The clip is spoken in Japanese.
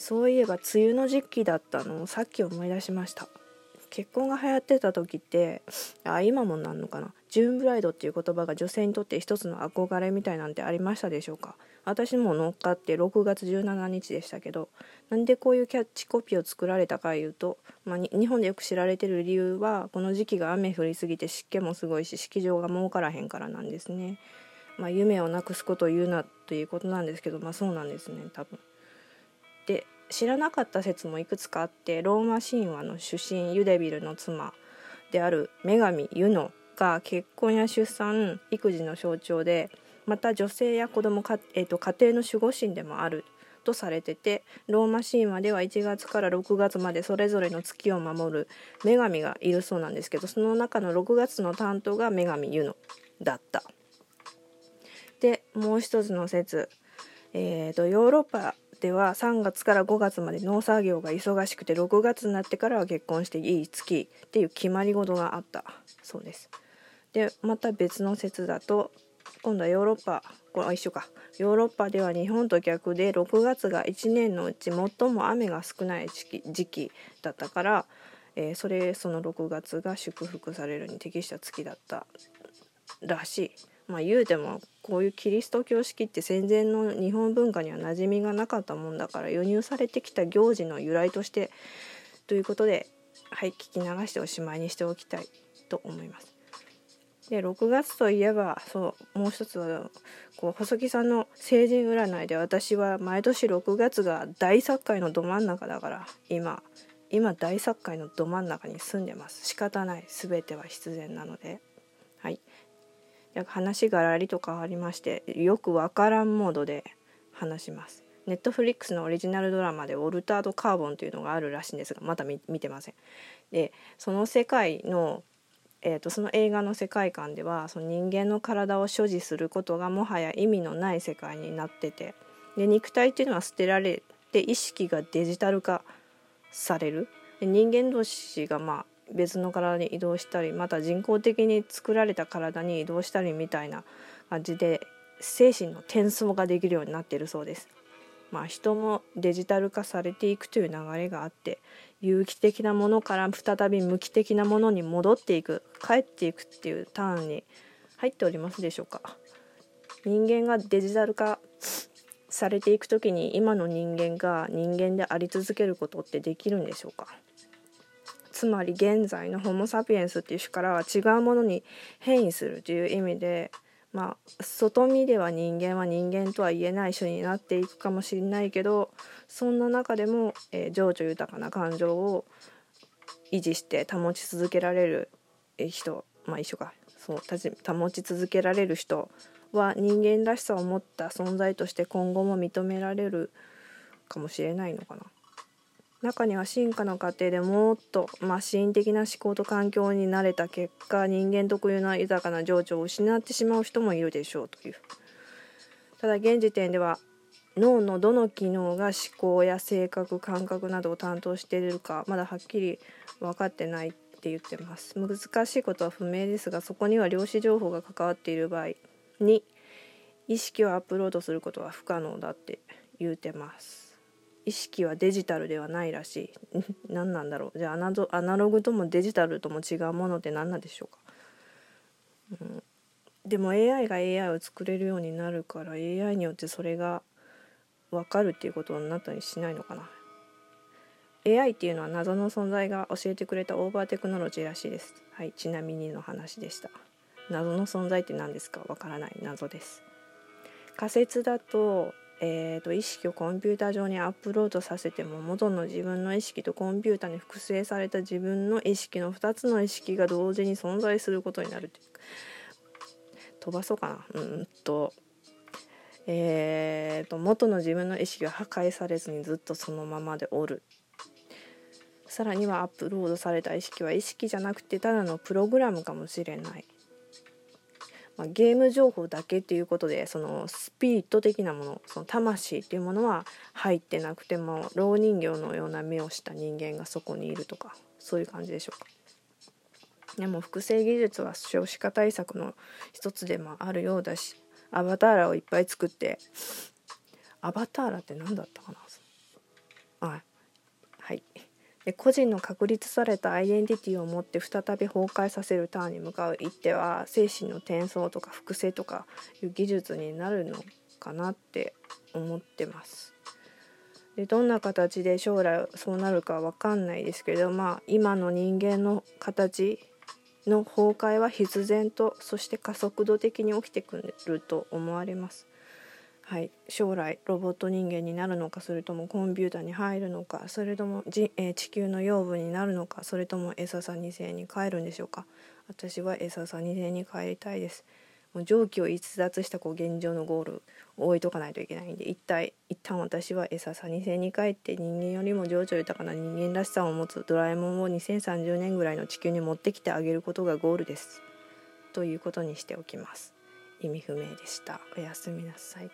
そういえば梅雨の時期だったのをさっき思い出しました結婚が流行ってた時ってあ今もなんのかな？ジューンブライドっていう言葉が女性にとって一つの憧れみたいなんてありましたでしょうか？私も乗っかって6月17日でしたけどなんでこういうキャッチコピーを作られたかいうと、まあ、日本でよく知られてる理由はこの時期が雨降りすぎて湿気もすごいし式場が儲からへんからなんですね。まあ、夢をなくすことを言うなということなんですけどまあそうなんですね多分。知らなかった説もいくつかあってローマ神話の主神ユデビルの妻である女神ユノが結婚や出産育児の象徴でまた女性や子供か、えーと、家庭の守護神でもあるとされててローマ神話では1月から6月までそれぞれの月を守る女神がいるそうなんですけどその中の6月の担当が女神ユノだった。でもう一つの説、えーとヨーロッパでは3月から5月まで農作業が忙しくて6月になってからは結婚していい月っていう決まり事があったそうです。でまた別の説だと今度はヨーロッパこれ一緒かヨーロッパでは日本と逆で6月が1年のうち最も雨が少ない時期だったから、えー、それその6月が祝福されるに適した月だったらしい。まあ言うてもこういうキリスト教式って戦前の日本文化には馴染みがなかったもんだから輸入されてきた行事の由来としてということではい聞き流しておしまいにしておきたいと思います。で6月といえばそうもう一つはこう細木さんの成人占いで私は毎年6月が大作界のど真ん中だから今今大作界のど真ん中に住んでます。仕方ない。全ては必然なので。はい。話がらりと変わりましてよくわからんモードで話します。ネットフリックスのオリジナルドラマで「オルタード・カーボン」というのがあるらしいんですがまだ見てません。でその世界のえーと、その映画の世界観ではその人間の体を所持することがもはや意味のない世界になっててで肉体っていうのは捨てられて意識がデジタル化される。で人間同士がまあ別の体に移動したりまた人工的に作られた体に移動したりみたいな感じで精神の転送ができるようになっているそうです。まあ、人もデジタル化されていくという流れがあって有機的なものから再び無機的なものに戻っていく帰っていくっていうターンに入っておりますでしょうか人間がデジタル化されていく時に今の人間が人間であり続けることってできるんでしょうかつまり現在のホモ・サピエンスっていう種からは違うものに変異するという意味でまあ外見では人間は人間とは言えない種になっていくかもしれないけどそんな中でも、えー、情緒豊かな感情を維持して保ち続けられる人まあ一緒かそう保ち続けられる人は人間らしさを持った存在として今後も認められるかもしれないのかな。中には進化の過程でもっとマシン的な思考と環境に慣れた結果人間特有の豊かな情緒を失ってしまう人もいるでしょうというただ現時点では脳のどの機能が思考や性格感覚などを担当しているかまだはっきり分かってないって言ってます難しいことは不明ですがそこには量子情報が関わっている場合に意識をアップロードすることは不可能だって言うてます意識はデジタルではないらしい。何なんだろう。じゃあアナログともデジタルとも違うものって何なんでしょうか、うん、でも AI が AI を作れるようになるから AI によってそれが分かるっていうことになったりしないのかな。AI っていうのは謎の存在が教えてくれたオーバーテクノロジーらしいです。はいちなみにの話でした。謎の存在って何ですか？わからない。謎です。仮説だとえーと、意識をコンピューター上にアップロードさせても元の自分の意識とコンピューターに複製された自分の意識の2つの意識が同時に存在することになるという飛ばそうかな。うんと。えーと元の自分の意識が破壊されずにずっとそのままでおる。さらにはアップロードされた意識は意識じゃなくてただのプログラムかもしれない。まあ、ゲーム情報だけっていうことでそのスピリット的なものその魂っていうものは入ってなくても老人形のような目をした人間がそこにいるとかそういう感じでしょうか。でも複製技術は少子化対策の一つでもあるようだしアバターラをいっぱい作ってアバターラって何だったかな？あはい。個人の確立されたアイデンティティを持って再び崩壊させるターンに向かう一手は精神の転送とか複製とかいう技術になるのかなって思ってます。でどんな形で将来そうなるかわかんないですけどまあ今の人間の形の崩壊は必然とそして加速度的に起きてくると思われます。はい、将来ロボット人間になるのかそれともコンピューターに入るのかそれともじ、えー、地球の養分になるのかそれともエササ2世に帰るんでしょうか？私はエササ2世に帰りたいです。もう蒸気を逸脱したこう現状のゴールを置いとかないといけないんで一体一旦私は餌さ2世に帰って人間よりも情緒豊かな人間らしさを持つドラえもんを2030年ぐらいの地球に持ってきてあげることがゴールです。ということにしておきます。意味不明でした。おやすみなさい。